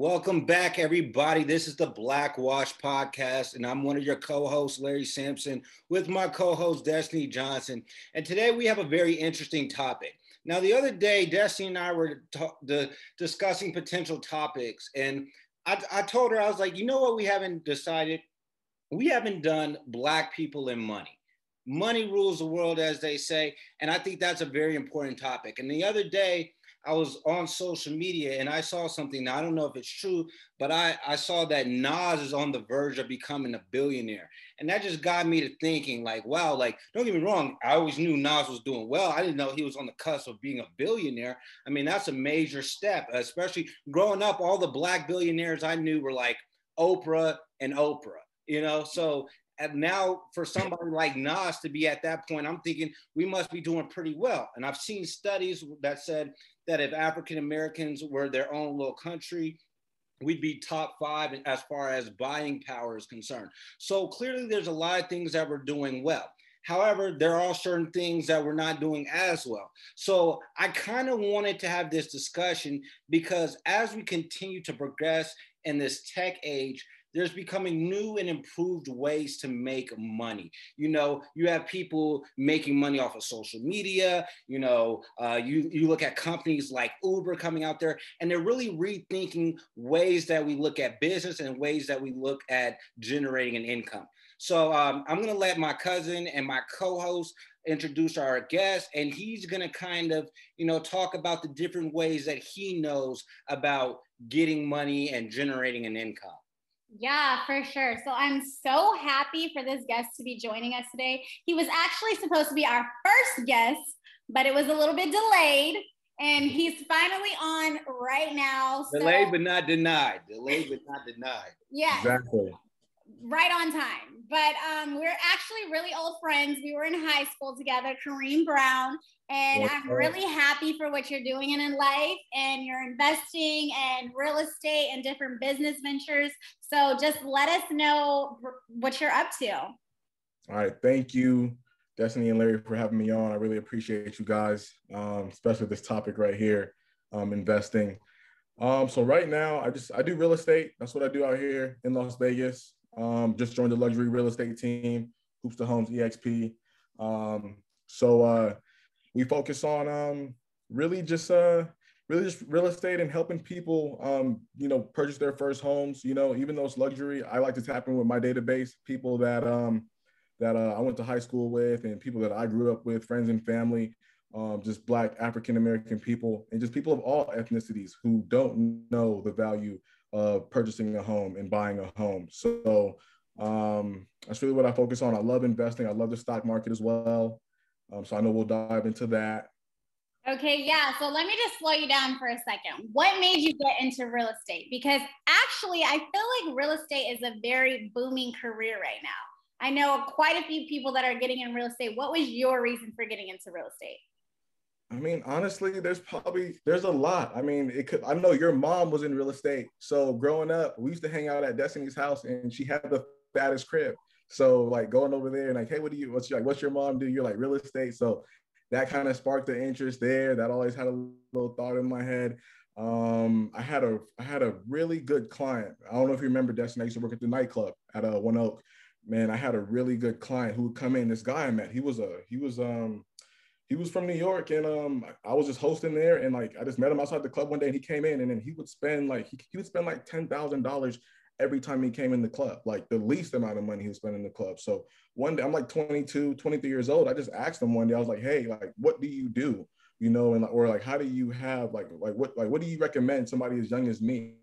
Welcome back, everybody. This is the Black Wash Podcast, and I'm one of your co hosts, Larry Sampson, with my co host, Destiny Johnson. And today we have a very interesting topic. Now, the other day, Destiny and I were the, discussing potential topics, and I, I told her, I was like, you know what, we haven't decided? We haven't done Black people and money. Money rules the world, as they say. And I think that's a very important topic. And the other day, I was on social media and I saw something. Now, I don't know if it's true, but I, I saw that Nas is on the verge of becoming a billionaire. And that just got me to thinking, like, wow, like, don't get me wrong. I always knew Nas was doing well. I didn't know he was on the cusp of being a billionaire. I mean, that's a major step, especially growing up. All the black billionaires I knew were like Oprah and Oprah, you know? So now for somebody like Nas to be at that point, I'm thinking we must be doing pretty well. And I've seen studies that said that if African Americans were their own little country, we'd be top five as far as buying power is concerned. So clearly, there's a lot of things that we're doing well. However, there are certain things that we're not doing as well. So I kind of wanted to have this discussion because as we continue to progress in this tech age, there's becoming new and improved ways to make money. You know, you have people making money off of social media. You know, uh, you you look at companies like Uber coming out there, and they're really rethinking ways that we look at business and ways that we look at generating an income. So um, I'm to let my cousin and my co-host introduce our guest, and he's going to kind of, you know, talk about the different ways that he knows about getting money and generating an income. Yeah, for sure. So I'm so happy for this guest to be joining us today. He was actually supposed to be our first guest, but it was a little bit delayed. And he's finally on right now. So. Delayed but not denied. Delayed but not denied. Yeah. Exactly. Right on time. But um, we're actually really old friends. We were in high school together, Kareem Brown. And I'm really happy for what you're doing in life and you're investing and real estate and different business ventures. So just let us know what you're up to. All right. Thank you, Destiny and Larry, for having me on. I really appreciate you guys, um, especially this topic right here, um, investing. Um, so right now, I just I do real estate. That's what I do out here in Las Vegas. Um, just joined the luxury real estate team, Hoops to Homes EXP. Um, so uh, we focus on um, really just uh, really just real estate and helping people um, you know purchase their first homes you know even though it's luxury i like to tap in with my database people that um, that uh, i went to high school with and people that i grew up with friends and family um, just black african american people and just people of all ethnicities who don't know the value of purchasing a home and buying a home so um, that's really what i focus on i love investing i love the stock market as well um, so I know we'll dive into that. Okay, yeah. So let me just slow you down for a second. What made you get into real estate? Because actually, I feel like real estate is a very booming career right now. I know quite a few people that are getting in real estate. What was your reason for getting into real estate? I mean, honestly, there's probably there's a lot. I mean, it could. I know your mom was in real estate, so growing up, we used to hang out at Destiny's house, and she had the fattest crib. So like going over there and like, hey, what do you what's your, like what's your mom do? You're like real estate. So that kind of sparked the interest there. That always had a little thought in my head. Um, I had a I had a really good client. I don't know if you remember Destiny. I used to work at the nightclub at uh, One Oak. Man, I had a really good client who would come in. This guy I met, he was a he was um he was from New York and um I was just hosting there and like I just met him outside the club one day and he came in and then he would spend like he, he would spend like ten thousand dollars every time he came in the club, like the least amount of money he was spending in the club. So one day I'm like 22, 23 years old. I just asked him one day, I was like, hey, like, what do you do? You know, and or like, how do you have like, like what, like, what do you recommend somebody as young as me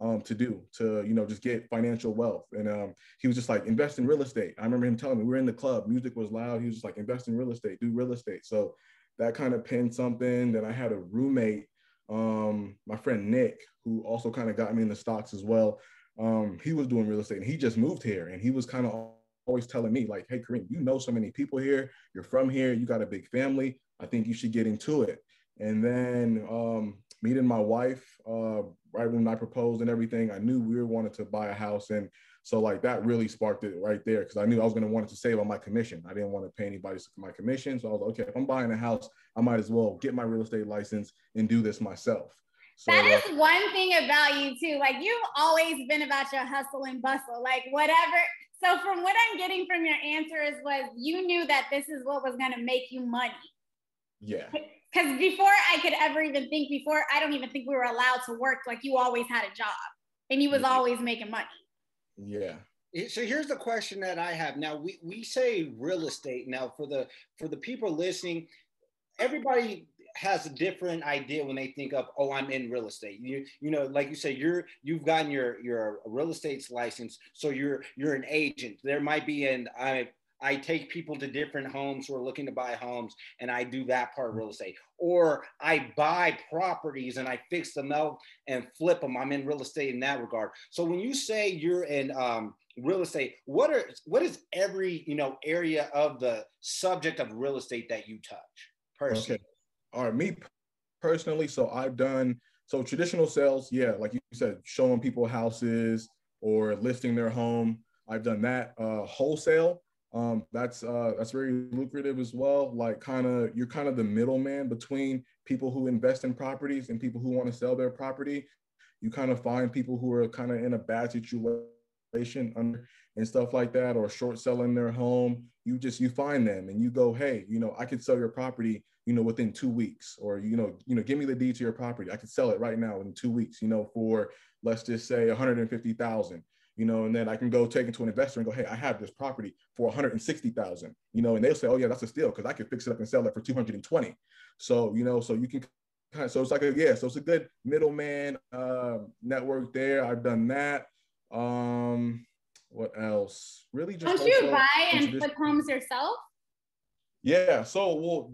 um, to do to, you know, just get financial wealth? And um, he was just like, invest in real estate. I remember him telling me we were in the club, music was loud. He was just like, invest in real estate, do real estate. So that kind of pinned something. Then I had a roommate um, my friend Nick, who also kind of got me in the stocks as well um, he was doing real estate and he just moved here and he was kind of always telling me like, hey, Kareem, you know so many people here, you're from here, you got a big family. I think you should get into it. And then um, meeting my wife, uh, right when I proposed and everything, I knew we were wanted to buy a house. And so like that really sparked it right there because I knew I was going to want to save on my commission. I didn't want to pay anybody my commission. So I was like, okay, if I'm buying a house, I might as well get my real estate license and do this myself. So, that is uh, one thing about you too. Like you've always been about your hustle and bustle. Like whatever. So from what I'm getting from your answers was you knew that this is what was gonna make you money. Yeah. Because before I could ever even think, before I don't even think we were allowed to work. Like you always had a job, and you was yeah. always making money. Yeah. So here's the question that I have. Now we, we say real estate. Now for the for the people listening, everybody has a different idea when they think of oh i'm in real estate you you know like you say you're you've gotten your your real estate's license so you're you're an agent there might be an i I take people to different homes who are looking to buy homes and I do that part of real estate. Or I buy properties and I fix them out and flip them. I'm in real estate in that regard. So when you say you're in um, real estate, what are what is every you know area of the subject of real estate that you touch personally? Okay. All right, me personally, so I've done so traditional sales, yeah, like you said, showing people houses or listing their home. I've done that. Uh, wholesale, um, that's uh, that's very lucrative as well. Like kind of you're kind of the middleman between people who invest in properties and people who want to sell their property. You kind of find people who are kind of in a bad situation and stuff like that, or short selling their home. You just you find them and you go, hey, you know, I could sell your property, you know, within two weeks, or you know, you know, give me the deed to your property. I could sell it right now in two weeks, you know, for let's just say 150,000 you know, and then I can go take it to an investor and go, hey, I have this property for 160,000, you know, and they'll say, oh yeah, that's a steal because I could fix it up and sell it for 220. So, you know, so you can kind of, so it's like a, yeah, so it's a good middleman uh, network there. I've done that. Um, what else? Really just. Don't you buy and flip homes yourself? Yeah. So, well,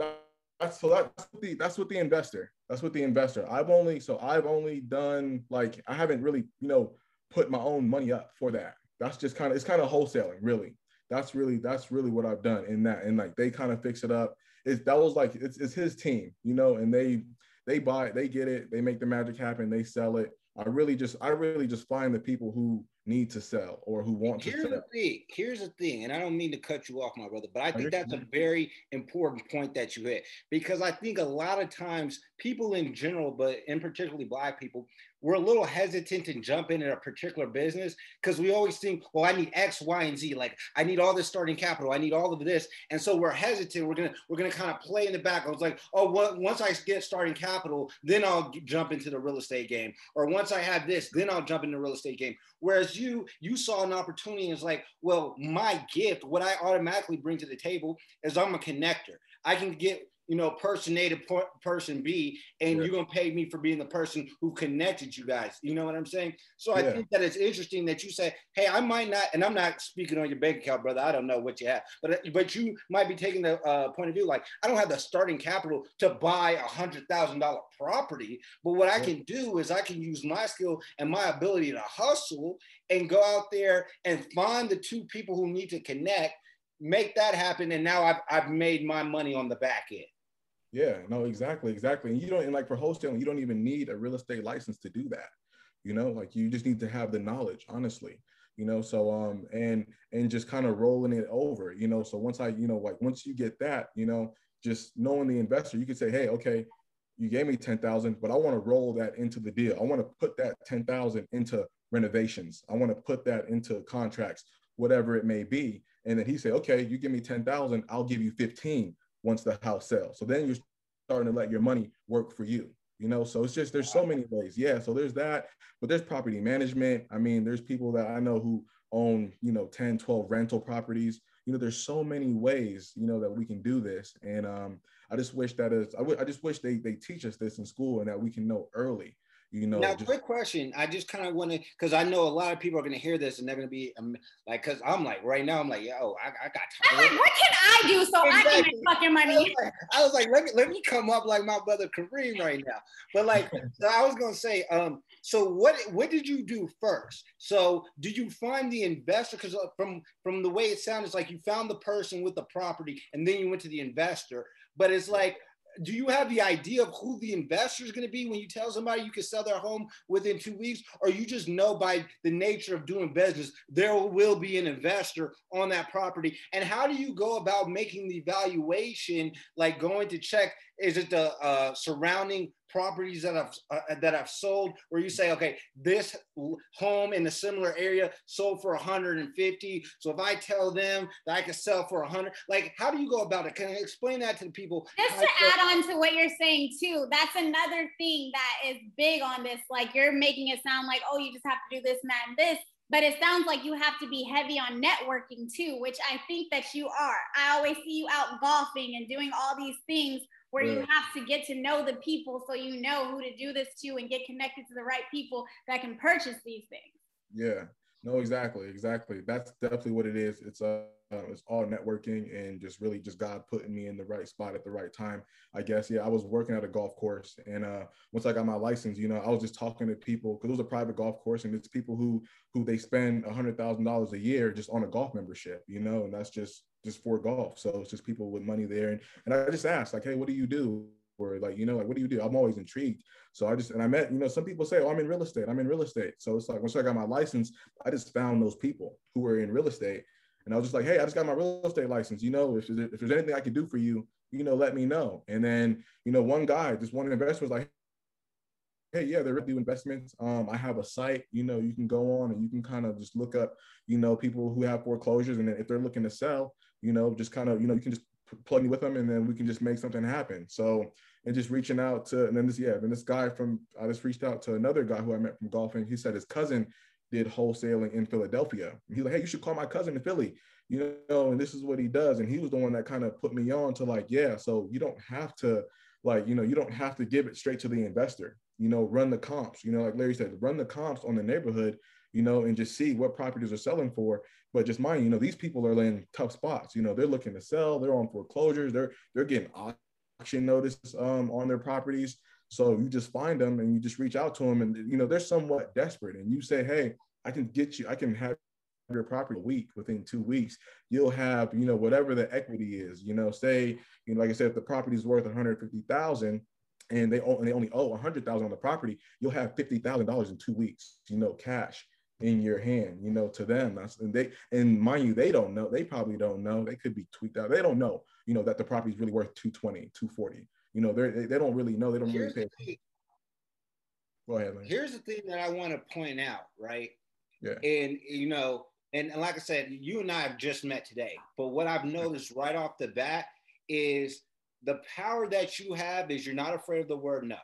that's, so that's the, that's what the investor, that's what the investor, I've only, so I've only done like, I haven't really, you know, put my own money up for that. That's just kind of it's kind of wholesaling, really. That's really that's really what I've done in that. And like they kind of fix it up. It's that was like it's it's his team, you know, and they they buy it, they get it, they make the magic happen, they sell it. I really just I really just find the people who need to sell or who want Here's to sell. The thing. Here's the thing, and I don't mean to cut you off, my brother, but I think that's a very important point that you hit because I think a lot of times people in general, but in particularly black people, we're a little hesitant to jump into a particular business because we always think, well, I need X, Y, and Z. Like I need all this starting capital. I need all of this. And so we're hesitant. We're gonna we're gonna kind of play in the back. I was like, oh, well, once I get starting capital, then I'll jump into the real estate game. Or once I have this, then I'll jump into the real estate game. Whereas you you saw an opportunity and it's like, well, my gift, what I automatically bring to the table is I'm a connector. I can get you know, person A to person B, and yeah. you're gonna pay me for being the person who connected you guys. You know what I'm saying? So I think that it's interesting that you say, "Hey, I might not," and I'm not speaking on your bank account, brother. I don't know what you have, but but you might be taking the uh, point of view like, I don't have the starting capital to buy a hundred thousand dollar property, but what I can do is I can use my skill and my ability to hustle and go out there and find the two people who need to connect make that happen and now I've, I've made my money on the back end yeah, no, exactly, exactly. And you don't, and like for wholesaling, you don't even need a real estate license to do that. You know, like you just need to have the knowledge, honestly. You know, so um, and and just kind of rolling it over. You know, so once I, you know, like once you get that, you know, just knowing the investor, you can say, hey, okay, you gave me ten thousand, but I want to roll that into the deal. I want to put that ten thousand into renovations. I want to put that into contracts, whatever it may be. And then he say, okay, you give me ten thousand, I'll give you fifteen once the house sells. So then you're starting to let your money work for you. You know, so it's just there's so many ways. Yeah, so there's that, but there's property management. I mean, there's people that I know who own, you know, 10, 12 rental properties. You know, there's so many ways, you know, that we can do this. And um, I just wish that is, I, w- I just wish they they teach us this in school and that we can know early you know now just, quick question i just kind of want to because i know a lot of people are going to hear this and they're going to be um, like because i'm like right now i'm like yo i, I got time. Like, what can i do so exactly. i can make fucking money I was, like, I was, like, let me let me come up like my brother kareem right now but like so i was going to say um so what what did you do first so did you find the investor because uh, from from the way it sounds it's like you found the person with the property and then you went to the investor but it's like do you have the idea of who the investor is going to be when you tell somebody you can sell their home within two weeks? Or you just know by the nature of doing business there will be an investor on that property? And how do you go about making the valuation like going to check is it the uh, surrounding properties that I've uh, that have sold where you say, okay, this home in a similar area sold for 150. So if I tell them that I can sell for 100, like how do you go about it? Can I explain that to the people? Just to add on to what you're saying too, that's another thing that is big on this. Like you're making it sound like, oh, you just have to do this and that and this but it sounds like you have to be heavy on networking too, which I think that you are. I always see you out golfing and doing all these things where yeah. you have to get to know the people so you know who to do this to and get connected to the right people that can purchase these things. Yeah. No, exactly, exactly. That's definitely what it is. It's uh, it's all networking and just really just God putting me in the right spot at the right time. I guess. Yeah, I was working at a golf course, and uh, once I got my license, you know, I was just talking to people because it was a private golf course, and it's people who who they spend a hundred thousand dollars a year just on a golf membership, you know, and that's just just for golf. So it's just people with money there, and and I just asked like, hey, what do you do? Or like, you know, like, what do you do? I'm always intrigued. So I just, and I met, you know, some people say, oh, I'm in real estate. I'm in real estate. So it's like, once I got my license, I just found those people who were in real estate. And I was just like, hey, I just got my real estate license. You know, if there's, if there's anything I can do for you, you know, let me know. And then, you know, one guy, just one investor was like, hey, yeah, they're do investments. Um, I have a site, you know, you can go on and you can kind of just look up, you know, people who have foreclosures. And if they're looking to sell, you know, just kind of, you know, you can just plug me with them and then we can just make something happen. So and just reaching out to and then this yeah then this guy from I just reached out to another guy who I met from golfing. He said his cousin did wholesaling in Philadelphia. He's like, hey, you should call my cousin in Philly, you know, and this is what he does. And he was the one that kind of put me on to like, yeah, so you don't have to like, you know, you don't have to give it straight to the investor, you know, run the comps, you know, like Larry said, run the comps on the neighborhood, you know, and just see what properties are selling for. But just mind, you know, these people are in tough spots. You know, they're looking to sell, they're on foreclosures, they're they're getting auction notice um, on their properties. So you just find them and you just reach out to them, and you know they're somewhat desperate, and you say, "Hey, I can get you, I can have your property a week within two weeks. You'll have, you know, whatever the equity is. You know, say, you know, like I said, if the property is worth 150,000." And they, and they only owe 100,000 on the property, you'll have $50,000 in two weeks, you know, cash in your hand, you know, to them. That's and they and mind you, they don't know. They probably don't know. They could be tweaked out. They don't know, you know, that the property is really worth 220, 240. You know, they they don't really know. They don't Here's really pay. Go ahead, man. Here's the thing that I want to point out, right? Yeah. And you know, and, and like I said, you and I have just met today, but what I've noticed right off the bat is the power that you have is you're not afraid of the word no.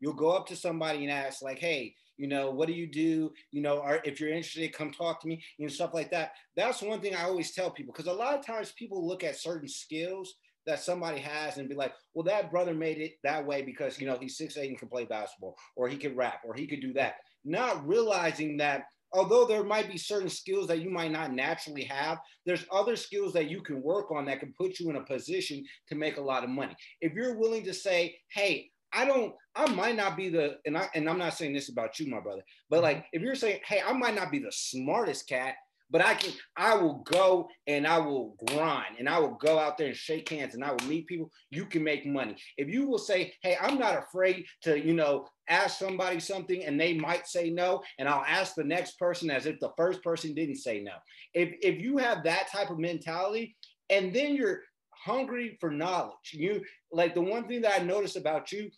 You'll go up to somebody and ask, like, hey, you know, what do you do? You know, or if you're interested, come talk to me, you know, stuff like that. That's one thing I always tell people because a lot of times people look at certain skills that somebody has and be like, well, that brother made it that way because, you know, he's six eight and can play basketball or he can rap or he could do that. Not realizing that although there might be certain skills that you might not naturally have, there's other skills that you can work on that can put you in a position to make a lot of money. If you're willing to say, hey, I don't, I might not be the, and I and I'm not saying this about you, my brother, but like mm-hmm. if you're saying, hey, I might not be the smartest cat, but I can, I will go and I will grind and I will go out there and shake hands and I will meet people. You can make money. If you will say, hey, I'm not afraid to, you know, ask somebody something and they might say no, and I'll ask the next person as if the first person didn't say no. If if you have that type of mentality, and then you're hungry for knowledge. You like the one thing that I noticed about you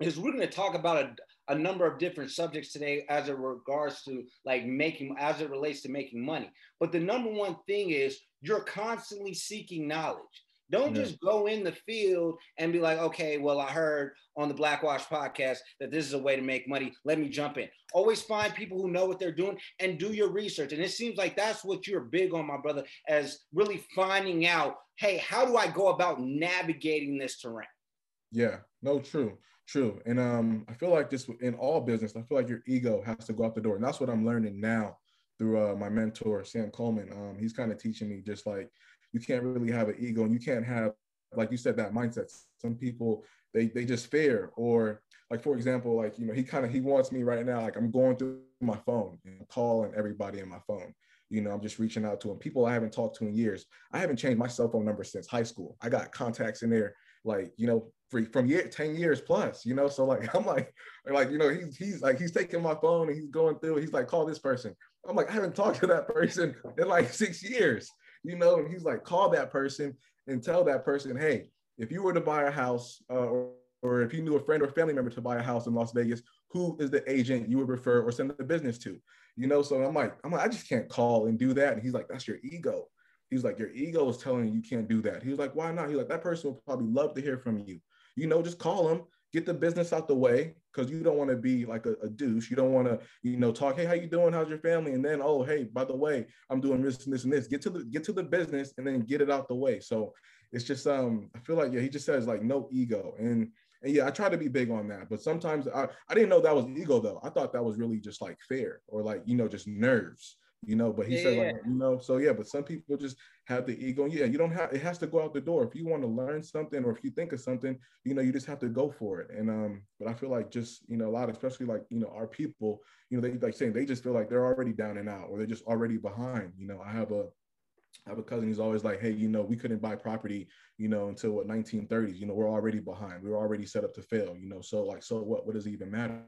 is we're going to talk about a, a number of different subjects today as it regards to like making as it relates to making money. But the number one thing is you're constantly seeking knowledge. Don't just go in the field and be like, okay, well, I heard on the Blackwash podcast that this is a way to make money. Let me jump in. Always find people who know what they're doing and do your research. And it seems like that's what you're big on, my brother, as really finding out, hey, how do I go about navigating this terrain? Yeah, no, true. True. And um, I feel like this in all business, I feel like your ego has to go out the door. And that's what I'm learning now through uh, my mentor, Sam Coleman. Um, he's kind of teaching me just like you can't really have an ego and you can't have, like you said, that mindset. Some people, they, they just fear or like, for example, like, you know, he kind of, he wants me right now, like I'm going through my phone and calling everybody in my phone. You know, I'm just reaching out to them. People I haven't talked to in years. I haven't changed my cell phone number since high school. I got contacts in there like you know for, from year 10 years plus you know so like i'm like like you know he's he's like he's taking my phone and he's going through he's like call this person i'm like i haven't talked to that person in like six years you know and he's like call that person and tell that person hey if you were to buy a house uh, or, or if you knew a friend or family member to buy a house in Las Vegas, who is the agent you would refer or send the business to? You know, so I'm like, I'm like, I just can't call and do that. And he's like, that's your ego. He's like, your ego is telling you you can't do that. He was like, why not? He's like, that person would probably love to hear from you. You know, just call them, get the business out the way, because you don't want to be like a, a douche. You don't want to, you know, talk, hey, how you doing? How's your family? And then, oh, hey, by the way, I'm doing this and this and this. Get to the get to the business and then get it out the way. So it's just um, I feel like yeah, he just says like no ego. And and yeah, I try to be big on that. But sometimes I, I didn't know that was ego though. I thought that was really just like fair or like, you know, just nerves you know but he yeah, said like you know so yeah but some people just have the ego yeah you don't have it has to go out the door if you want to learn something or if you think of something you know you just have to go for it and um but i feel like just you know a lot especially like you know our people you know they like saying they just feel like they're already down and out or they're just already behind you know i have a I have a cousin who's always like, hey, you know, we couldn't buy property, you know, until what 1930s. You know, we're already behind. We were already set up to fail, you know. So like, so what? What does it even matter?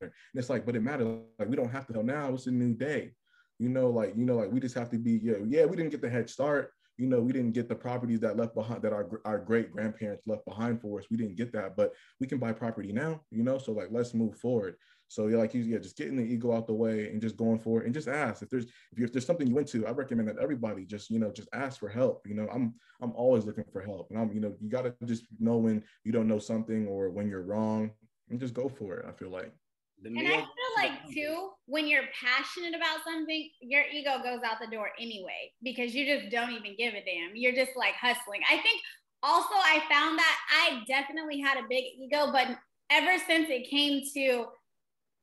And it's like, but it matters. Like we don't have to. Now it's a new day you know, like, you know, like we just have to be, yeah, yeah, we didn't get the head start. You know, we didn't get the properties that left behind that our, our great grandparents left behind for us. We didn't get that, but we can buy property now, you know, so like let's move forward. So yeah, like yeah, just getting the ego out the way and just going for it and just ask if there's if, if there's something you went to. I recommend that everybody just you know just ask for help. You know, I'm I'm always looking for help, and I'm you know you got to just know when you don't know something or when you're wrong and just go for it. I feel like. And I feel like too, when you're passionate about something, your ego goes out the door anyway because you just don't even give a damn. You're just like hustling. I think also I found that I definitely had a big ego, but ever since it came to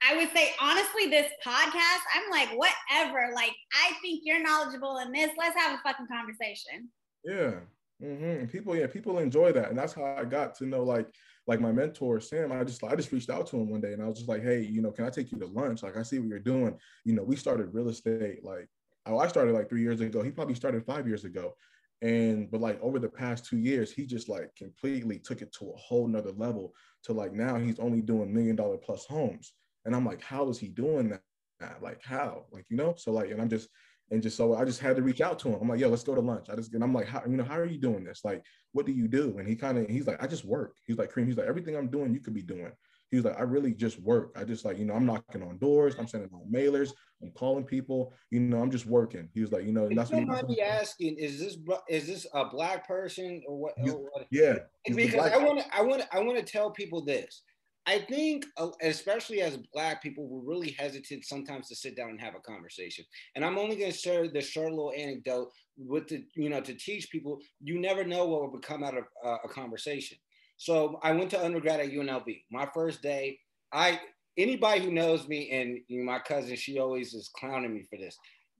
I would say honestly, this podcast, I'm like, whatever. Like, I think you're knowledgeable in this. Let's have a fucking conversation. Yeah. Mm-hmm. People, yeah, people enjoy that, and that's how I got to know like like my mentor Sam. I just I just reached out to him one day, and I was just like, hey, you know, can I take you to lunch? Like I see what you're doing. You know, we started real estate like oh, I started like three years ago. He probably started five years ago, and but like over the past two years, he just like completely took it to a whole nother level. To like now he's only doing million dollar plus homes, and I'm like, how is he doing that? Like how? Like you know? So like, and I'm just and just so I just had to reach out to him. I'm like, yo, let's go to lunch. I just and I'm like, how you know, how are you doing this? Like, what do you do? And he kind of he's like, I just work. He's like, Kareem, he's like, everything I'm doing, you could be doing. He was like, I really just work. I just like, you know, I'm knocking on doors, I'm sending out mailers, I'm calling people, you know, I'm just working. He was like, you know, and that's what mind me asking, is this is this a black person or what? Or what? Yeah. Because I want to I want I want to tell people this. I think, uh, especially as Black people, we're really hesitant sometimes to sit down and have a conversation. And I'm only going to share this short little anecdote with the, you know, to teach people. You never know what will come out of uh, a conversation. So I went to undergrad at UNLV. My first day, I anybody who knows me and you know, my cousin, she always is clowning me for this.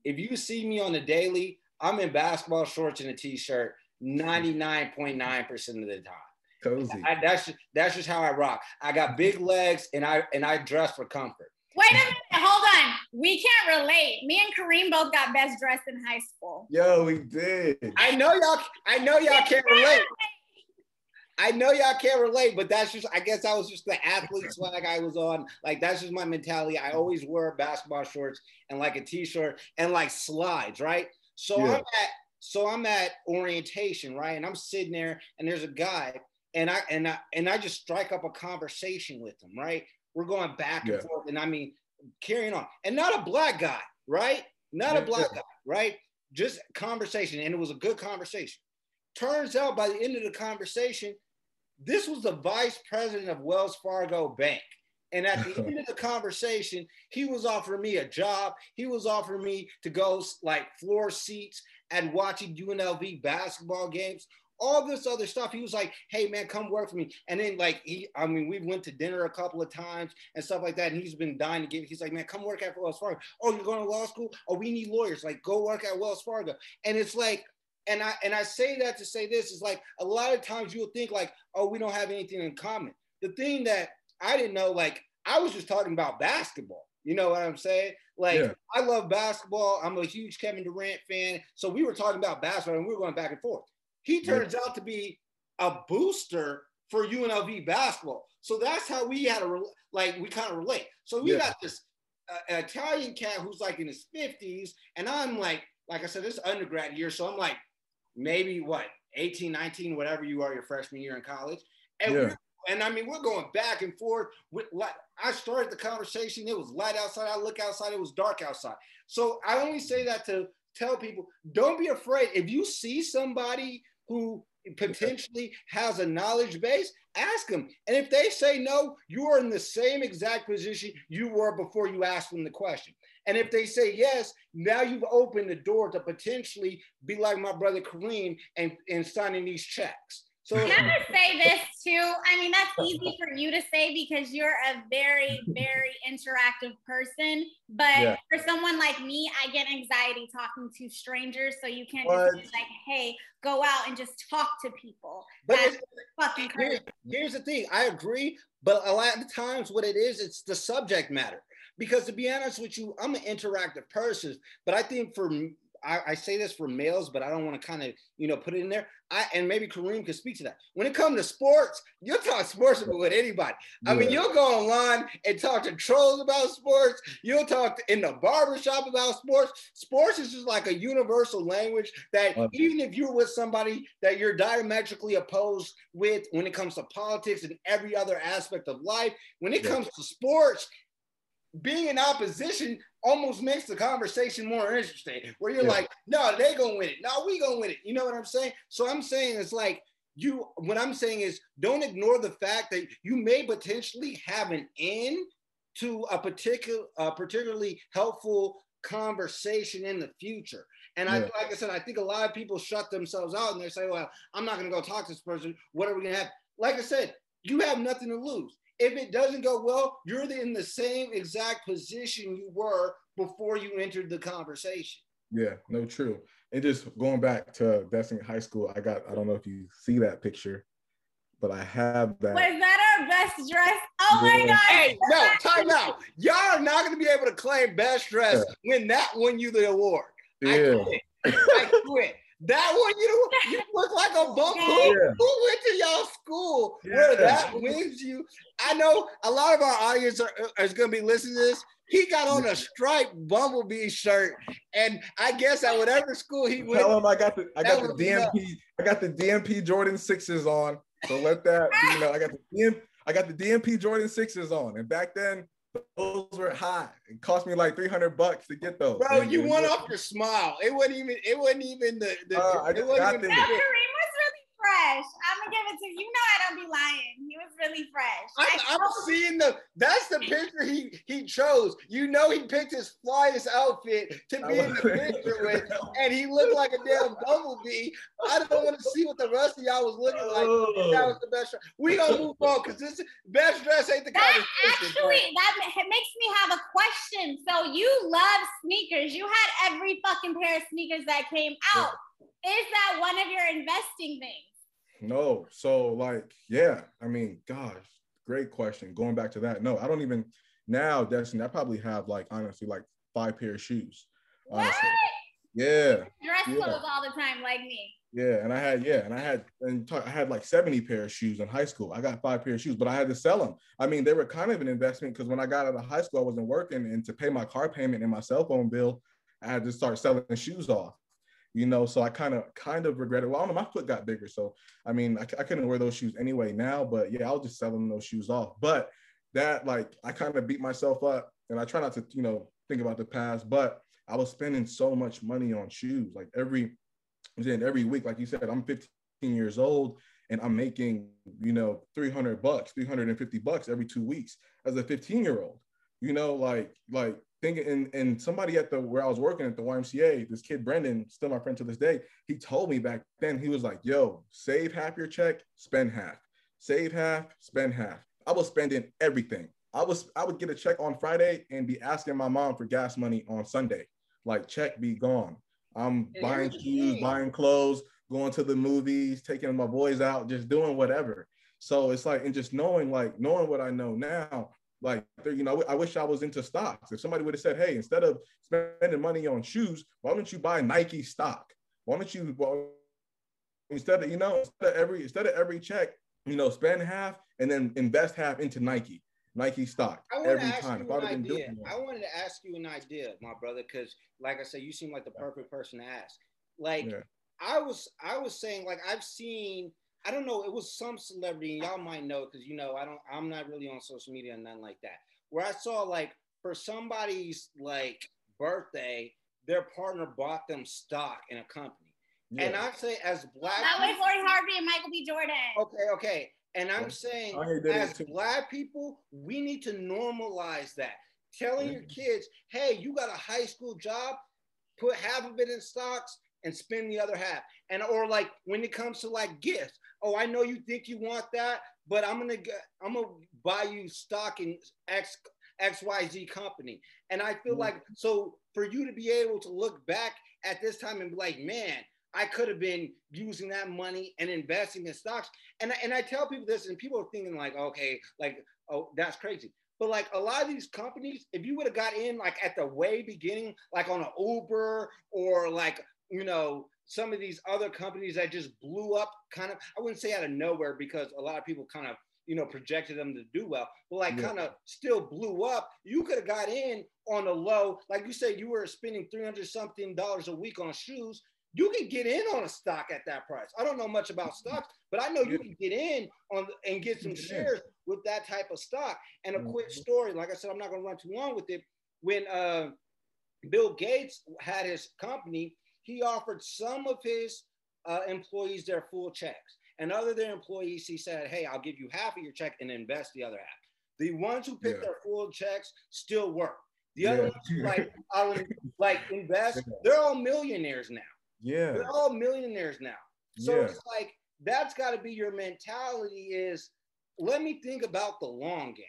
If you see me on the daily, I'm in basketball shorts and a t-shirt 99.9% of the time. Cozy. I, that's just, that's just how I rock. I got big legs and I and I dress for comfort. Wait a minute, hold on. We can't relate. Me and Kareem both got best dressed in high school. Yo, we did. I know y'all. I know y'all can't relate. I know y'all can't relate, but that's just. I guess I was just the athlete swag I was on. Like that's just my mentality. I always wear basketball shorts and like a t-shirt and like slides, right? So yeah. I'm at. So I'm at orientation, right? And I'm sitting there, and there's a guy and I and I and I just strike up a conversation with him, right? We're going back and yeah. forth, and I mean carrying on, and not a black guy, right? Not yeah. a black guy, right? Just conversation, and it was a good conversation. Turns out by the end of the conversation, this was the vice president of Wells Fargo Bank. And at the end of the conversation, he was offering me a job. He was offering me to go like floor seats and watching UNLV basketball games all this other stuff. He was like, "Hey man, come work for me." And then like he, I mean, we went to dinner a couple of times and stuff like that. And he's been dying to get. He's like, "Man, come work at Wells Fargo." Oh, you're going to law school? Oh, we need lawyers. Like, go work at Wells Fargo. And it's like, and I and I say that to say this is like a lot of times you'll think like, "Oh, we don't have anything in common." The thing that I didn't know, like, I was just talking about basketball. You know what I'm saying? Like, yeah. I love basketball. I'm a huge Kevin Durant fan. So we were talking about basketball and we were going back and forth. He turns out to be a booster for UNLV basketball. So that's how we had a like we kind of relate. So we yeah. got this uh, Italian cat who's like in his 50s, and I'm like, like I said, this undergrad year, so I'm like maybe what 18, 19, whatever you are your freshman year in college. And yeah. and I mean, we're going back and forth. With, like, I started the conversation. It was light outside. I look outside. It was dark outside. So I only say that to tell people, don't be afraid. If you see somebody who potentially has a knowledge base, ask them. And if they say no, you are in the same exact position you were before you asked them the question. And if they say yes, now you've opened the door to potentially be like my brother Kareem and, and signing these checks. So can I say this too? I mean, that's easy for you to say because you're a very, very interactive person. But yeah. for someone like me, I get anxiety talking to strangers. So you can't what? just be like, hey, go out and just talk to people. But that's fucking crazy. Here's the thing. I agree, but a lot of times what it is, it's the subject matter. Because to be honest with you, I'm an interactive person, but I think for I, I, say this for males, but I don't want to kind of, you know, put it in there. I and maybe Kareem could speak to that. When it comes to sports, you'll talk sports with anybody. I yeah. mean, you'll go online and talk to trolls about sports. You'll talk to, in the barbershop about sports. Sports is just like a universal language that okay. even if you're with somebody that you're diametrically opposed with when it comes to politics and every other aspect of life, when it yeah. comes to sports, being in opposition almost makes the conversation more interesting. Where you're yeah. like, no, they gonna win it. No, we gonna win it. You know what I'm saying? So I'm saying it's like you. What I'm saying is, don't ignore the fact that you may potentially have an end to a particular, uh, particularly helpful conversation in the future. And yeah. I, like I said, I think a lot of people shut themselves out and they say, well, I'm not gonna go talk to this person. What are we gonna have? Like I said, you have nothing to lose. If it doesn't go well, you're in the same exact position you were before you entered the conversation. Yeah, no, true. And just going back to Destiny High School, I got, I don't know if you see that picture, but I have that. Was that our best dress? Oh yeah. my God. Hey, no, time out. Y'all are not going to be able to claim best dress yeah. when that won you the award. Yeah. I quit. I quit. That one, you you look like a bum. Who, yeah. who went to y'all school yeah. where that wins you? I know a lot of our audience are, uh, is going to be listening to this. He got on a striped bumblebee shirt, and I guess at whatever school he went. Tell him I got the I got the DMP. I got the DMP Jordan sixes on. So let that you know I got the DM, I got the DMP Jordan sixes on, and back then those were high. It cost me like 300 bucks to get those. Bro, you went off your smile. It wasn't even, it wasn't even the, the uh, it wasn't even the, fresh. I'm gonna give it to you. You know I don't be lying. He was really fresh. I, am oh. seeing the. That's the picture he he chose. You know he picked his flyest outfit to be in the picture with, and he looked like a damn bumblebee. I don't want to see what the rest of y'all was looking like. Oh. That was the best. We gonna move on because this best dress ain't the kind of picture. that Actually, that makes me have a question. So you love sneakers. You had every fucking pair of sneakers that came out. Yeah. Is that one of your investing things? No. So like, yeah, I mean, gosh, great question. Going back to that. No, I don't even now, Destiny, I probably have like honestly like five pair of shoes. What? Yeah. Dress yeah. clothes all the time, like me. Yeah, and I had yeah, and I had and t- I had like 70 pair of shoes in high school. I got five pair of shoes, but I had to sell them. I mean, they were kind of an investment because when I got out of high school, I wasn't working, and to pay my car payment and my cell phone bill, I had to start selling shoes off you know so i kind of kind of regret it. Well i don't know my foot got bigger so i mean I, I couldn't wear those shoes anyway now but yeah i'll just sell them those shoes off. But that like i kind of beat myself up and i try not to you know think about the past but i was spending so much money on shoes like every every week like you said i'm 15 years old and i'm making you know 300 bucks 350 bucks every two weeks as a 15 year old you know like like thinking and, and somebody at the where I was working at the YMCA, this kid Brendan, still my friend to this day, he told me back then, he was like, yo, save half your check, spend half. Save half, spend half. I was spending everything. I was I would get a check on Friday and be asking my mom for gas money on Sunday. Like check be gone. I'm buying shoes, buying clothes, going to the movies, taking my boys out, just doing whatever. So it's like, and just knowing, like knowing what I know now, like, you know, I wish I was into stocks. If somebody would have said, hey, instead of spending money on shoes, why don't you buy Nike stock? Why don't you, well, instead of, you know, instead of every, instead of every check, you know, spend half and then invest half into Nike, Nike stock every time. If I'd been doing I wanted to ask you an idea, my brother, because like I said, you seem like the perfect person to ask. Like, yeah. I was, I was saying, like, I've seen I don't know, it was some celebrity, and y'all might know because you know I don't I'm not really on social media and nothing like that. Where I saw like for somebody's like birthday, their partner bought them stock in a company. Yeah. And I say as black That was Lori Harvey and Michael B. Jordan. Okay, okay. And I'm saying as black people, we need to normalize that. Telling your kids, hey, you got a high school job, put half of it in stocks and spend the other half. And or like when it comes to like gifts, oh, I know you think you want that, but I'm gonna get, I'm gonna buy you stock in X XYZ company. And I feel mm-hmm. like so for you to be able to look back at this time and be like, man, I could have been using that money and investing in stocks. And, and I tell people this, and people are thinking like, okay, like, oh, that's crazy. But like a lot of these companies, if you would have got in like at the way beginning, like on an Uber or like, you know, some of these other companies that just blew up kind of, I wouldn't say out of nowhere because a lot of people kind of, you know, projected them to do well, but like yeah. kind of still blew up. You could have got in on a low, like you said, you were spending 300 something dollars a week on shoes you can get in on a stock at that price. I don't know much about stocks, but I know you can get in on and get some shares with that type of stock. And a quick mm-hmm. story, like I said, I'm not going to run too long with it. When uh, Bill Gates had his company, he offered some of his uh, employees their full checks, and other their employees, he said, "Hey, I'll give you half of your check and invest the other half." The ones who picked yeah. their full checks still work. The yeah. other ones who like I'll like invest, they're all millionaires now. Yeah. They're all millionaires now. So yeah. it's like that's got to be your mentality is let me think about the long game.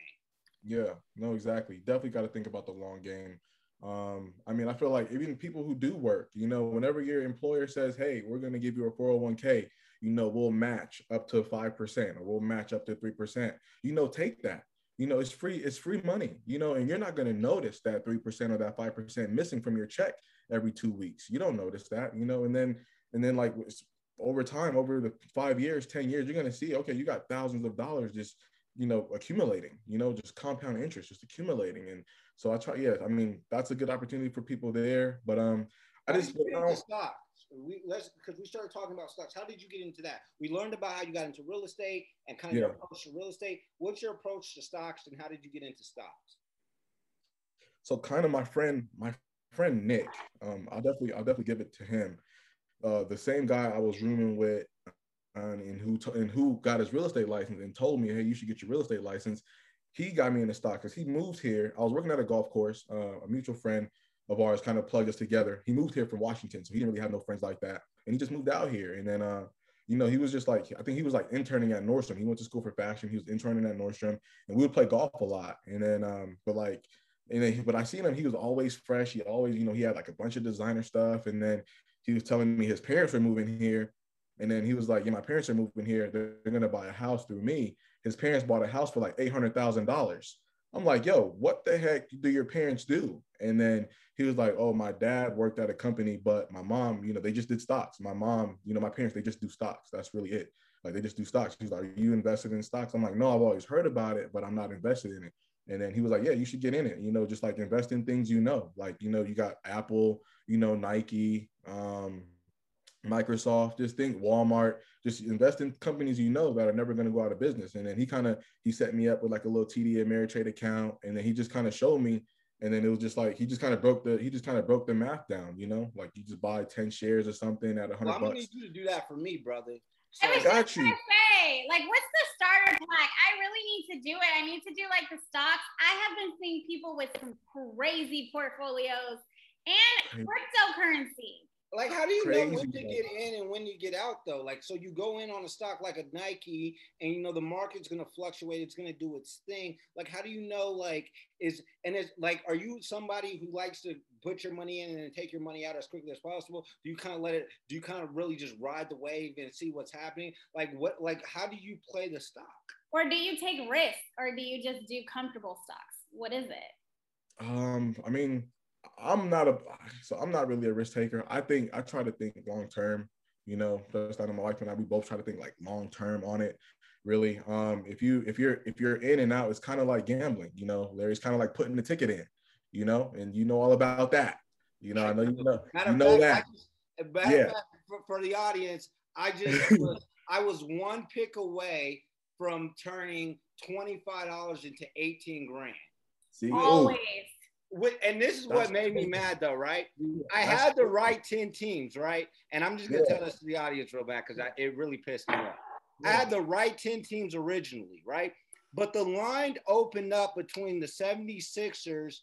Yeah, no, exactly. Definitely got to think about the long game. Um, I mean, I feel like even people who do work, you know, whenever your employer says, "Hey, we're going to give you a 401k," you know, we'll match up to five percent or we'll match up to three percent. You know, take that. You know, it's free. It's free money. You know, and you're not going to notice that three percent or that five percent missing from your check every two weeks. You don't notice that, you know, and then and then like over time, over the five years, 10 years, you're gonna see, okay, you got thousands of dollars just, you know, accumulating, you know, just compound interest, just accumulating. And so I try, yeah, I mean, that's a good opportunity for people there. But um I just stocks. We let's because we started talking about stocks. How did you get into that? We learned about how you got into real estate and kind of yeah. your approach to real estate. What's your approach to stocks and how did you get into stocks? So kind of my friend, my friend Nick, um, I'll definitely I'll definitely give it to him. Uh, the same guy I was rooming with, and who t- and who got his real estate license and told me, hey, you should get your real estate license. He got me in the stock because he moved here. I was working at a golf course. Uh, a mutual friend of ours kind of plugged us together. He moved here from Washington, so he didn't really have no friends like that, and he just moved out here. And then, uh, you know, he was just like, I think he was like interning at Nordstrom. He went to school for fashion. He was interning at Nordstrom, and we would play golf a lot. And then, um, but like and then, but I seen him, he was always fresh. He always, you know, he had like a bunch of designer stuff. And then he was telling me his parents were moving here. And then he was like, yeah, my parents are moving here. They're, they're going to buy a house through me. His parents bought a house for like $800,000. I'm like, yo, what the heck do your parents do? And then he was like, oh, my dad worked at a company, but my mom, you know, they just did stocks. My mom, you know, my parents, they just do stocks. That's really it. Like they just do stocks. He's like, are you invested in stocks? I'm like, no, I've always heard about it, but I'm not invested in it. And then he was like, Yeah, you should get in it, you know, just like invest in things you know. Like, you know, you got Apple, you know, Nike, um, Microsoft, just think Walmart, just invest in companies you know that are never going to go out of business. And then he kind of he set me up with like a little TD Ameritrade account, and then he just kind of showed me. And then it was just like he just kind of broke the he just kind of broke the math down, you know, like you just buy ten shares or something at a hundred well, I'm gonna need you to do that for me, brother. So I was got just you. say, like, what's the starter pack? I really need to do it. I need to do like the stocks. I have been seeing people with some crazy portfolios and cryptocurrency. Like, how do you Crazy, know when to get in and when you get out, though? Like, so you go in on a stock like a Nike, and you know the market's gonna fluctuate; it's gonna do its thing. Like, how do you know? Like, is and it's like, are you somebody who likes to put your money in and take your money out as quickly as possible? Do you kind of let it? Do you kind of really just ride the wave and see what's happening? Like, what? Like, how do you play the stock? Or do you take risks, or do you just do comfortable stocks? What is it? Um, I mean, I'm not a so I'm not really a risk taker. I think I try to think long term. You know, that's not in my life, and I we both try to think like long term on it. Really, um, if you if you're if you're in and out, it's kind of like gambling. You know, Larry's kind of like putting the ticket in. You know, and you know all about that. You know, I know you know you know fact, that. Just, yeah. for, for, the audience, I just was, I was one pick away from turning $25 into 18 grand. See, always. With, and this is That's what made crazy. me mad though, right? I had the right 10 teams, right? And I'm just gonna yeah. tell this to the audience real bad because it really pissed me off. Yeah. I had the right 10 teams originally, right? But the line opened up between the 76ers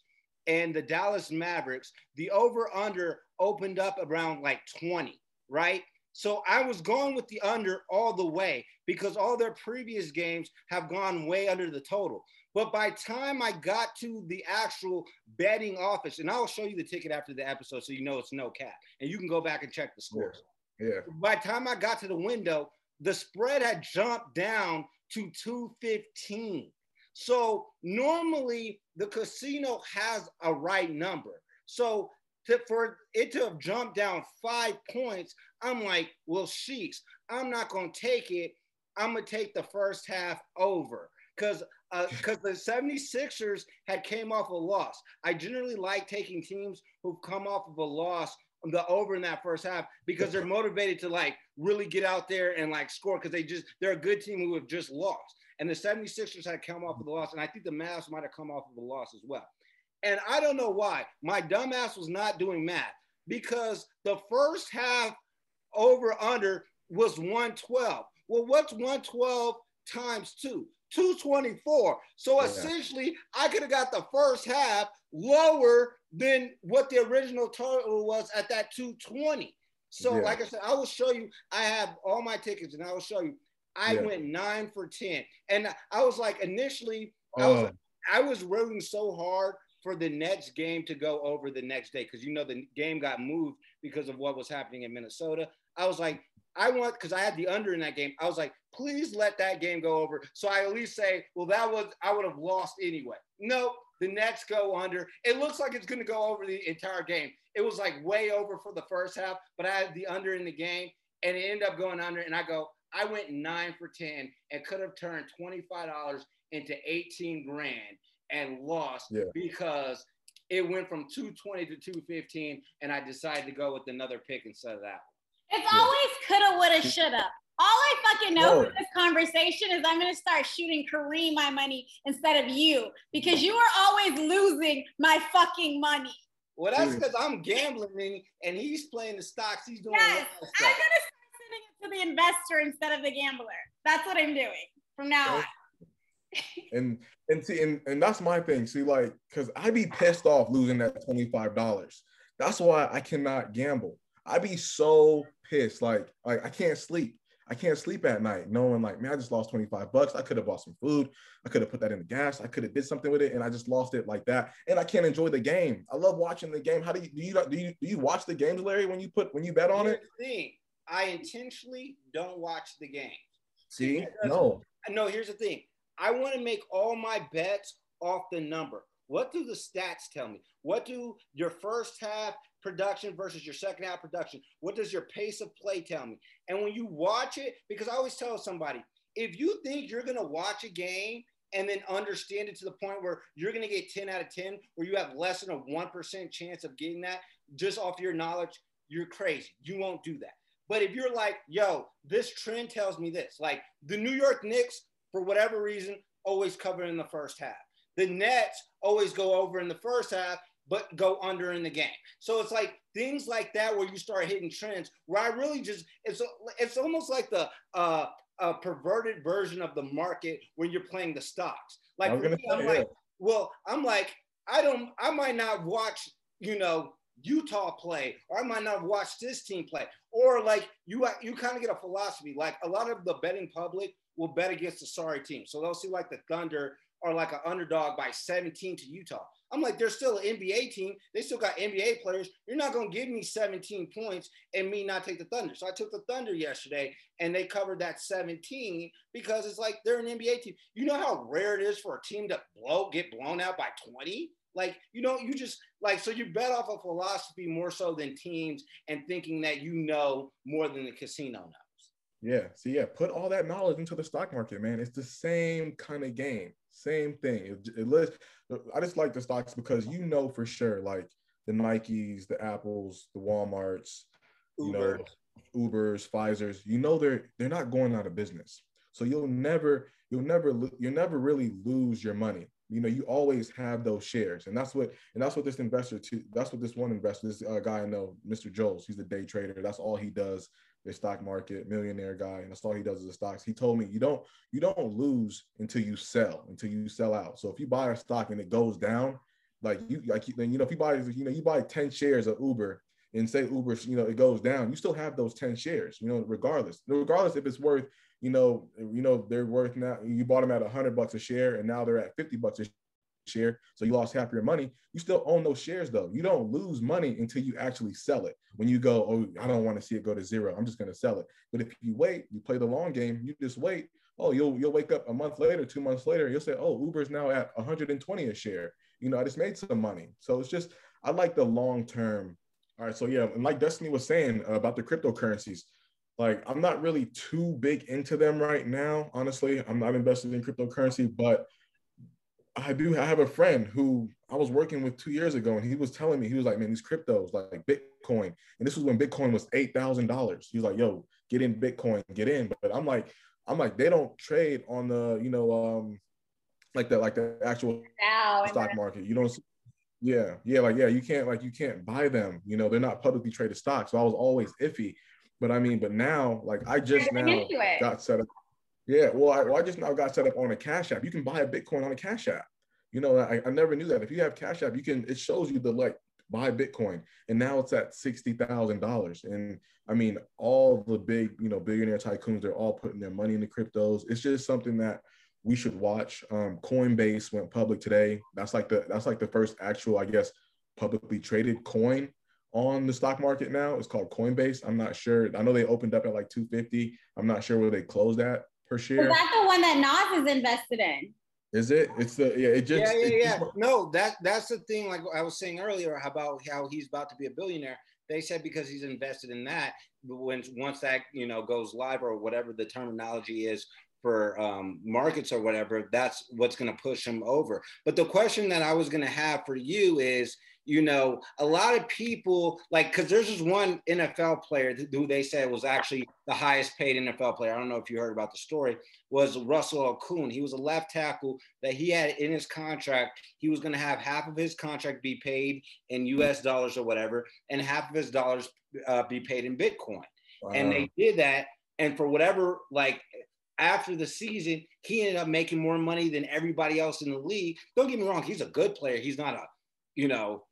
and the Dallas Mavericks. The over under opened up around like 20, right? So I was going with the under all the way because all their previous games have gone way under the total. But by time I got to the actual betting office, and I'll show you the ticket after the episode so you know it's no cap, and you can go back and check the scores. Yeah. yeah. By time I got to the window, the spread had jumped down to 215. So normally the casino has a right number. So to, for it to have jumped down five points, I'm like, well, sheesh, I'm not going to take it. I'm going to take the first half over because because uh, the 76ers had came off a loss. I generally like taking teams who've come off of a loss the over in that first half because they're motivated to like really get out there and like score because they just they're a good team who have just lost. And the 76ers had come off of the loss, and I think the Mavs might have come off of the loss as well. And I don't know why. My dumbass was not doing math because the first half over under was 112. Well, what's 112 times two? 224. So yeah. essentially, I could have got the first half lower than what the original total was at that 220. So, yeah. like I said, I will show you. I have all my tickets, and I will show you. I yeah. went nine for ten, and I was like, initially, I was oh. I was rooting so hard for the next game to go over the next day because you know the game got moved because of what was happening in Minnesota. I was like, I want because I had the under in that game. I was like, please let that game go over. So I at least say, well, that was I would have lost anyway. Nope, the Nets go under. It looks like it's going to go over the entire game. It was like way over for the first half, but I had the under in the game, and it ended up going under. And I go, I went nine for ten and could have turned twenty five dollars into eighteen grand and lost yeah. because it went from 220 to 215 and I decided to go with another pick instead of that one. It's yeah. always coulda, woulda, shoulda. All I fucking know from this conversation is I'm gonna start shooting Kareem my money instead of you because you are always losing my fucking money. Well, that's because I'm gambling and he's playing the stocks. He's doing. Yes, I'm gonna start sending it to the investor instead of the gambler. That's what I'm doing from now on and and see and, and that's my thing. See like because i be pissed off losing that $25 that's why i cannot gamble. I be so pissed. Like like i can't sleep. I can't sleep at night knowing like man i just lost 25 bucks. I could have bought some food. I could have put that in the gas. I could have did something with it and i just lost it like that. And i can't enjoy the game. I love watching the game. How do you do you do you, do you watch the games larry when you put when you bet on Here's it? thing. i intentionally don't watch the game. See? No. No here's the thing I want to make all my bets off the number. What do the stats tell me? What do your first half production versus your second half production? What does your pace of play tell me? And when you watch it, because I always tell somebody, if you think you're going to watch a game and then understand it to the point where you're going to get 10 out of 10, where you have less than a 1% chance of getting that just off your knowledge, you're crazy. You won't do that. But if you're like, yo, this trend tells me this, like the New York Knicks for whatever reason, always cover in the first half. The Nets always go over in the first half, but go under in the game. So it's like things like that where you start hitting trends where I really just it's it's almost like the uh, a perverted version of the market when you're playing the stocks. Like I'm, me, I'm like, well, I'm like, I don't, I might not watch, you know, Utah play, or I might not watch this team play, or like you, you kind of get a philosophy. Like a lot of the betting public will bet against a sorry team. So they'll see like the Thunder or like an underdog by 17 to Utah. I'm like, they're still an NBA team. They still got NBA players. You're not going to give me 17 points and me not take the Thunder. So I took the Thunder yesterday and they covered that 17 because it's like they're an NBA team. You know how rare it is for a team to blow, get blown out by 20? Like, you know, you just like, so you bet off of philosophy more so than teams and thinking that you know more than the casino knows. Yeah. So yeah, put all that knowledge into the stock market, man. It's the same kind of game, same thing. It, it, I just like the stocks because you know for sure, like the Nikes, the Apples, the WalMarts, Uber. you know, Ubers, Pfizer's, you know they're they're not going out of business. So you'll never you'll never you'll never really lose your money. You know, you always have those shares, and that's what and that's what this investor too. That's what this one investor, this uh, guy I know, Mr. Jones. He's a day trader. That's all he does. The stock market millionaire guy, and that's all he does is the stocks. He told me you don't you don't lose until you sell until you sell out. So if you buy a stock and it goes down, like you like then you know if you buy you know you buy ten shares of Uber and say Uber, you know, it goes down, you still have those 10 shares, you know, regardless. Regardless if it's worth, you know, you know, they're worth now, you bought them at 100 bucks a share and now they're at 50 bucks a share. So you lost half your money. You still own those shares though. You don't lose money until you actually sell it. When you go, oh, I don't want to see it go to zero. I'm just going to sell it. But if you wait, you play the long game, you just wait. Oh, you'll you'll wake up a month later, two months later, you'll say, oh, Uber's now at 120 a share. You know, I just made some money. So it's just I like the long term all right, so yeah, and like Destiny was saying about the cryptocurrencies, like I'm not really too big into them right now. Honestly, I'm not invested in cryptocurrency, but I do. I have a friend who I was working with two years ago, and he was telling me he was like, "Man, these cryptos like Bitcoin," and this was when Bitcoin was eight thousand dollars. He was like, "Yo, get in Bitcoin, get in." But I'm like, I'm like, they don't trade on the, you know, um, like the like the actual stock market. You don't yeah, yeah, like yeah, you can't like you can't buy them. You know, they're not publicly traded stocks. So I was always iffy. But I mean, but now, like I just now got set up. Yeah, well I, well, I just now got set up on a Cash App. You can buy a Bitcoin on a Cash App. You know, I, I never knew that. If you have Cash App, you can. It shows you the like buy Bitcoin, and now it's at sixty thousand dollars. And I mean, all the big, you know, billionaire tycoons, they're all putting their money in the cryptos. It's just something that we should watch. Um, Coinbase went public today. That's like the that's like the first actual, I guess, publicly traded coin on the stock market now. It's called Coinbase. I'm not sure. I know they opened up at like 250. I'm not sure where they closed at per share. Is that the one that Nas is invested in? Is it? It's the yeah. It just yeah yeah yeah. Just, no, that that's the thing. Like I was saying earlier about how he's about to be a billionaire. They said because he's invested in that. When once that you know goes live or whatever the terminology is for um, markets or whatever, that's what's going to push him over. But the question that I was going to have for you is, you know, a lot of people like because there's this one NFL player who they said was actually the highest paid NFL player. I don't know if you heard about the story. Was Russell Okung? He was a left tackle that he had in his contract. He was going to have half of his contract be paid in U.S. dollars or whatever, and half of his dollars uh, be paid in Bitcoin. Wow. And they did that, and for whatever like after the season, he ended up making more money than everybody else in the league. Don't get me wrong, he's a good player. He's not a, you know,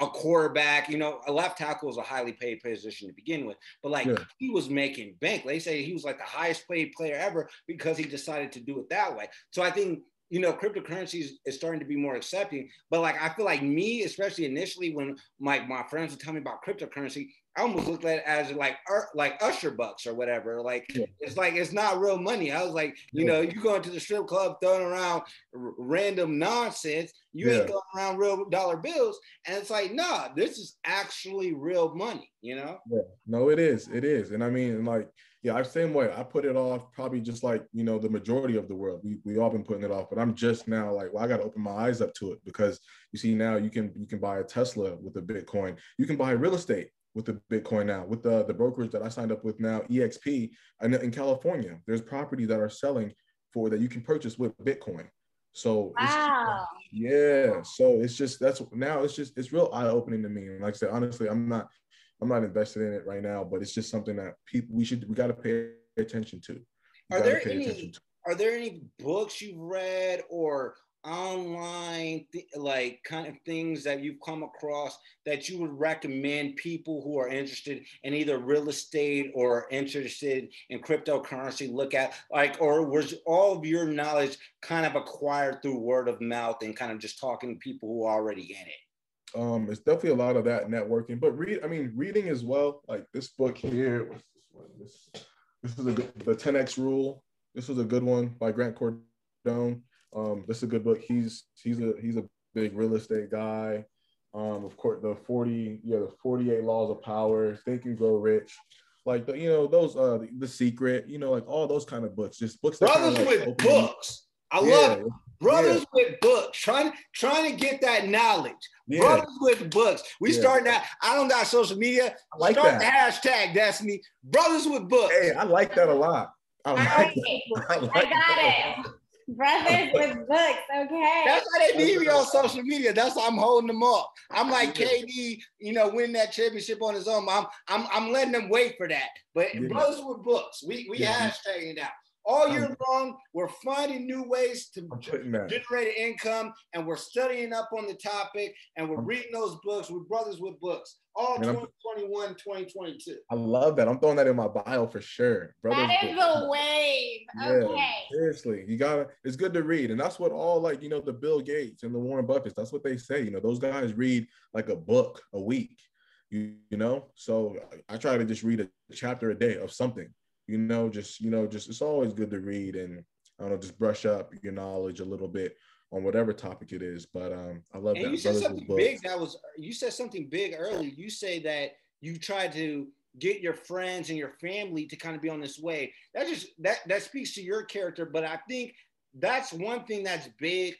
a quarterback. You know, a left tackle is a highly paid position to begin with. But like yeah. he was making bank. They say he was like the highest paid player ever because he decided to do it that way. So I think you know, cryptocurrencies is starting to be more accepting. But like, I feel like me, especially initially, when my my friends would tell me about cryptocurrency, I almost looked at it as like like usher bucks or whatever. Like yeah. it's like it's not real money. I was like, you yeah. know, you going to the strip club throwing around r- random nonsense. You yeah. ain't throwing around real dollar bills. And it's like, nah, this is actually real money. You know? Yeah. No, it is. It is. And I mean, like, yeah, I same way. I put it off probably just like you know the majority of the world. We we all been putting it off, but I'm just now like, well, I got to open my eyes up to it because you see now you can you can buy a Tesla with a Bitcoin. You can buy real estate with the Bitcoin now. With the, the brokerage that I signed up with now, EXP, in, in California, there's property that are selling for that you can purchase with Bitcoin. So wow. yeah, so it's just that's now it's just it's real eye opening to me. And like I said, honestly, I'm not I'm not invested in it right now, but it's just something that people we should we got to pay attention to. We are there any are there any books you've read or online th- like kind of things that you've come across that you would recommend people who are interested in either real estate or interested in cryptocurrency look at like or was all of your knowledge kind of acquired through word of mouth and kind of just talking to people who are already in it um it's definitely a lot of that networking but read i mean reading as well like this book here what's this one this this is a good, the 10x rule this was a good one by grant cardone um, this is a good book. He's he's a he's a big real estate guy. Um, of course, the 40, yeah, the 48 laws of power, think and grow rich. Like the, you know, those uh the, the secret, you know, like all those kind of books, just books brothers like, with books. I yeah, love it. Brothers yeah. with books, trying trying to get that knowledge. Yeah. Brothers with books. We yeah. starting that. I don't got social media. I like Start that. the hashtag Destiny. Brothers with books. Hey, I like that a lot. I, like I, I, like I got it. Brothers with books, okay. That's why they need me on social media. That's why I'm holding them up. I'm like KD, you know, win that championship on his own. I'm I'm I'm letting them wait for that. But yeah. brothers with books, we we yeah. hashtagging out all year long. We're finding new ways to generate income, and we're studying up on the topic, and we're reading those books with brothers with books. All 2021, 2022. I love that. I'm throwing that in my bio for sure. Brothers that is a wave. Okay. Seriously, you gotta. It's good to read, and that's what all like you know the Bill Gates and the Warren Buffetts. That's what they say. You know, those guys read like a book a week. You, you know, so I try to just read a chapter a day of something you know, just you know, just it's always good to read and I don't know, just brush up your knowledge a little bit on whatever topic it is. But um, I love and that. You said something big that was you said something big earlier. You say that you try to get your friends and your family to kind of be on this way. That just that that speaks to your character. But I think that's one thing that's big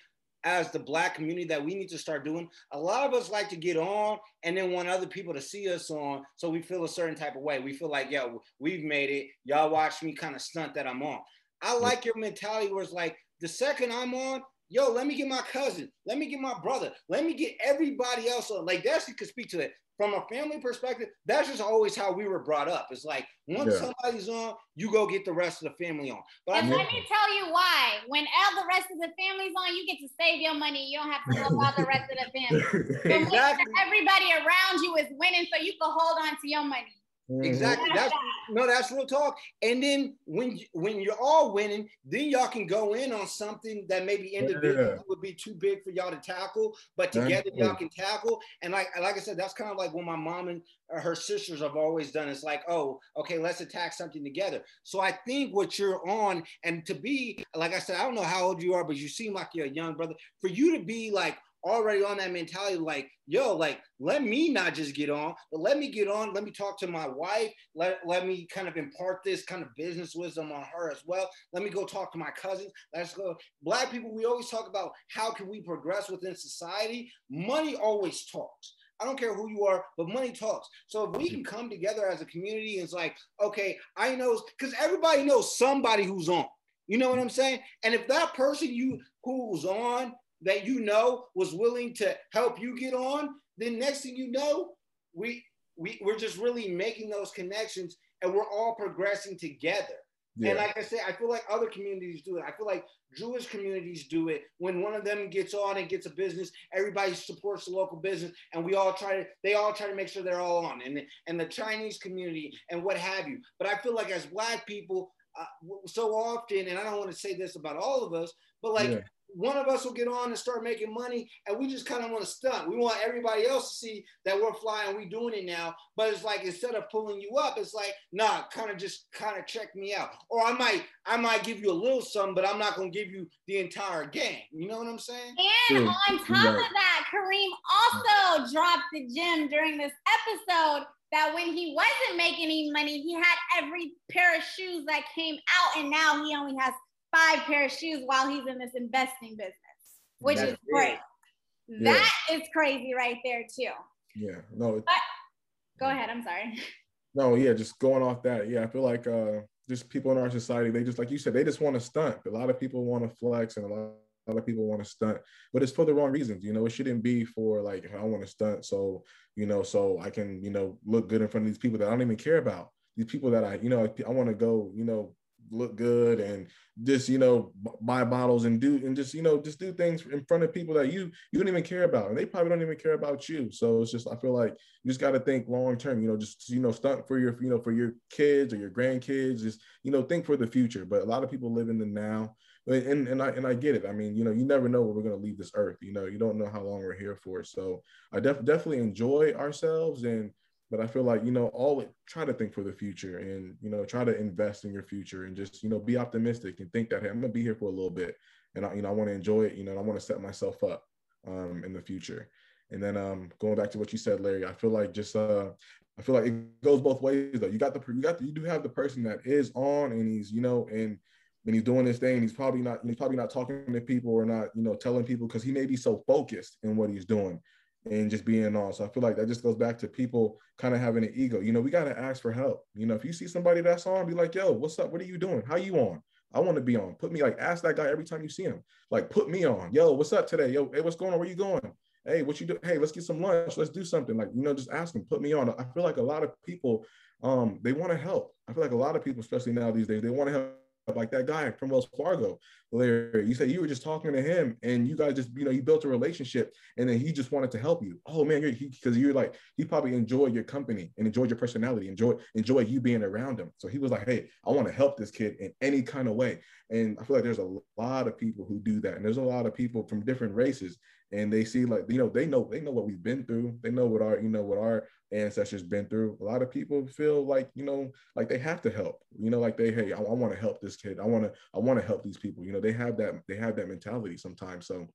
as the black community that we need to start doing. A lot of us like to get on and then want other people to see us on so we feel a certain type of way. We feel like, yo, we've made it. Y'all watch me kind of stunt that I'm on. I like your mentality where it's like the second I'm on, yo, let me get my cousin, let me get my brother, let me get everybody else on. Like that's you could speak to it from a family perspective, that's just always how we were brought up. It's like once yeah. somebody's on, you go get the rest of the family on. But and I let me tell you why. When all the rest of the family's on, you get to save your money. You don't have to help about the rest of the family. exactly. Everybody around you is winning, so you can hold on to your money. Mm-hmm. Exactly. That's no, that's real talk. And then when when you're all winning, then y'all can go in on something that maybe individually yeah. would be too big for y'all to tackle, but together y'all can tackle. And like like I said, that's kind of like what my mom and her sisters have always done. It's like, oh, okay, let's attack something together. So I think what you're on, and to be like I said, I don't know how old you are, but you seem like you're a young brother. For you to be like already on that mentality like yo like let me not just get on but let me get on let me talk to my wife let, let me kind of impart this kind of business wisdom on her as well let me go talk to my cousins let's go black people we always talk about how can we progress within society money always talks I don't care who you are, but money talks. So if we can come together as a community, it's like, okay, I know because everybody knows somebody who's on. You know what I'm saying? And if that person you who's on that you know was willing to help you get on, then next thing you know, we we we're just really making those connections and we're all progressing together. Yeah. And like I said, I feel like other communities do it. I feel like Jewish communities do it. When one of them gets on and gets a business, everybody supports the local business, and we all try to. They all try to make sure they're all on, and and the Chinese community and what have you. But I feel like as Black people, uh, so often, and I don't want to say this about all of us, but like yeah one of us will get on and start making money, and we just kind of want to stunt. We want everybody else to see that we're flying, we doing it now. But it's like instead of pulling you up, it's like, nah, kind of just kind of check me out. Or I might, I might give you a little something, but I'm not gonna give you the entire game. You know what I'm saying? And on top right. of that, Kareem also dropped the gem during this episode that when he wasn't making any money, he had every pair of shoes that came out, and now he only has five pair of shoes while he's in this investing business, which That's is great. Yeah. That is crazy right there too. Yeah, no. But, go ahead. I'm sorry. No, yeah, just going off that. Yeah, I feel like uh, just people in our society, they just like you said, they just want to stunt. A lot of people want to flex, and a lot, a lot of people want to stunt, but it's for the wrong reasons. You know, it shouldn't be for like I want to stunt, so you know, so I can you know look good in front of these people that I don't even care about. These people that I you know I want to go you know look good and just you know buy bottles and do and just you know just do things in front of people that you you don't even care about and they probably don't even care about you so it's just i feel like you just got to think long term you know just you know stunt for your you know for your kids or your grandkids just you know think for the future but a lot of people live in the now and and I and I get it. I mean, you know, you never know where we're gonna leave this earth. You know, you don't know how long we're here for. So I def- definitely enjoy ourselves and but I feel like you know always try to think for the future and you know try to invest in your future and just you know be optimistic and think that hey I'm gonna be here for a little bit and I, you know I want to enjoy it you know I want to set myself up um, in the future and then um, going back to what you said Larry I feel like just uh, I feel like it goes both ways though you got the you got the, you do have the person that is on and he's you know and and he's doing this thing. He's probably not he's probably not talking to people or not you know telling people because he may be so focused in what he's doing and just being on. So I feel like that just goes back to people kind of having an ego. You know, we got to ask for help. You know, if you see somebody that's on, be like, yo, what's up? What are you doing? How you on? I want to be on. Put me like ask that guy every time you see him. Like put me on. Yo, what's up today? Yo, hey, what's going on? Where you going? Hey, what you do? Hey, let's get some lunch. Let's do something. Like, you know, just ask them, put me on. I feel like a lot of people um they want to help. I feel like a lot of people, especially now these days, they want to help like that guy from Wells Fargo, Larry. You said you were just talking to him, and you guys just, you know, you built a relationship, and then he just wanted to help you. Oh man, you're because you're like he probably enjoyed your company and enjoyed your personality, enjoy enjoy you being around him. So he was like, hey, I want to help this kid in any kind of way. And I feel like there's a lot of people who do that, and there's a lot of people from different races and they see like you know they know they know what we've been through. They know what our you know what our ancestors been through. A lot of people feel like you know like they have to help you know like they hey i, I want to help this kid. I want to i want to help these people. You know they have that they have that mentality sometimes. So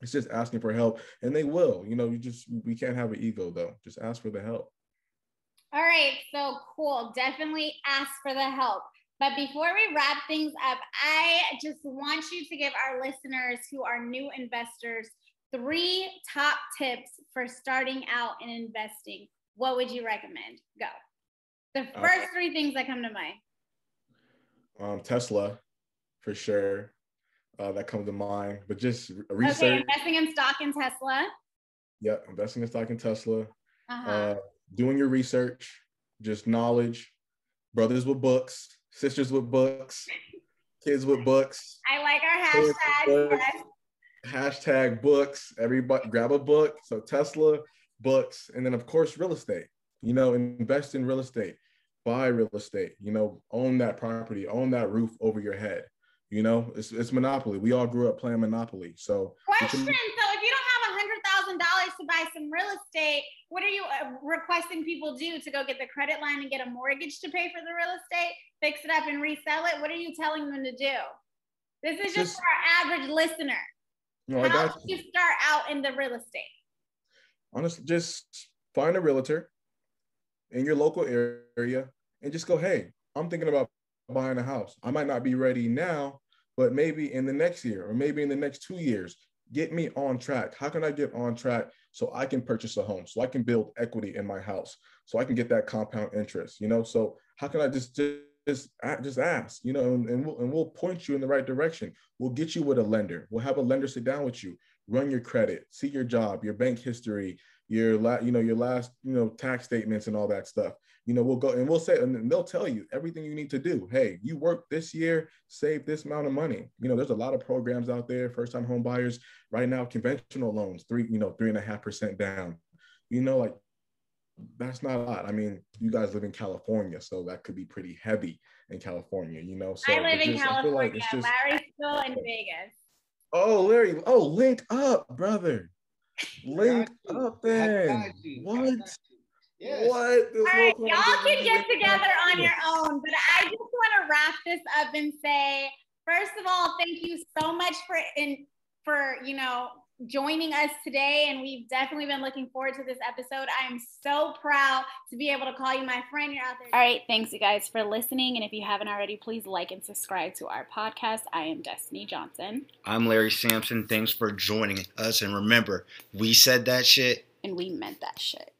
it's just asking for help and they will. You know you just we can't have an ego though. Just ask for the help. All right. So cool. Definitely ask for the help. But before we wrap things up, I just want you to give our listeners who are new investors three top tips for starting out in investing, what would you recommend? Go. The first three things that come to mind. Um, Tesla, for sure. Uh, that comes to mind. But just research. Okay, investing in stock in Tesla. Yep, investing in stock in Tesla. Uh-huh. Uh, doing your research, just knowledge. Brothers with books, sisters with books, kids with books. I like our hashtag hashtag books. Everybody grab a book. So Tesla, books, and then of course real estate. You know, invest in real estate, buy real estate. You know, own that property, own that roof over your head. You know, it's it's monopoly. We all grew up playing monopoly. So question. Can, so if you don't have a hundred thousand dollars to buy some real estate, what are you uh, requesting people do to go get the credit line and get a mortgage to pay for the real estate, fix it up and resell it? What are you telling them to do? This is just, just for our average listener. You know, How did you start out in the real estate? Honestly, just find a realtor in your local area and just go, hey, I'm thinking about buying a house. I might not be ready now, but maybe in the next year or maybe in the next two years, get me on track. How can I get on track so I can purchase a home, so I can build equity in my house, so I can get that compound interest, you know? So how can I just, just just just ask, you know, and, and, we'll, and we'll point you in the right direction. We'll get you with a lender. We'll have a lender sit down with you, run your credit, see your job, your bank history, your la- you know, your last, you know, tax statements and all that stuff. You know, we'll go and we'll say, and they'll tell you everything you need to do. Hey, you work this year, save this amount of money. You know, there's a lot of programs out there, first time home buyers right now, conventional loans, three, you know, three and a half percent down. You know, like that's not a lot. I mean, you guys live in California, so that could be pretty heavy in California, you know. So I live in just, California. Like it's just, Larry's still in Vegas. Oh, Larry. Oh, link up, brother. Link up then. What? Yes. What? All right, y'all can get together on your own, but I just want to wrap this up and say, first of all, thank you so much for in for you know joining us today. And we've definitely been looking forward to this episode. I am so proud to be able to call you my friend. You're out there. All right. Thanks, you guys, for listening. And if you haven't already, please like and subscribe to our podcast. I am Destiny Johnson. I'm Larry Sampson. Thanks for joining us. And remember, we said that shit. And we meant that shit.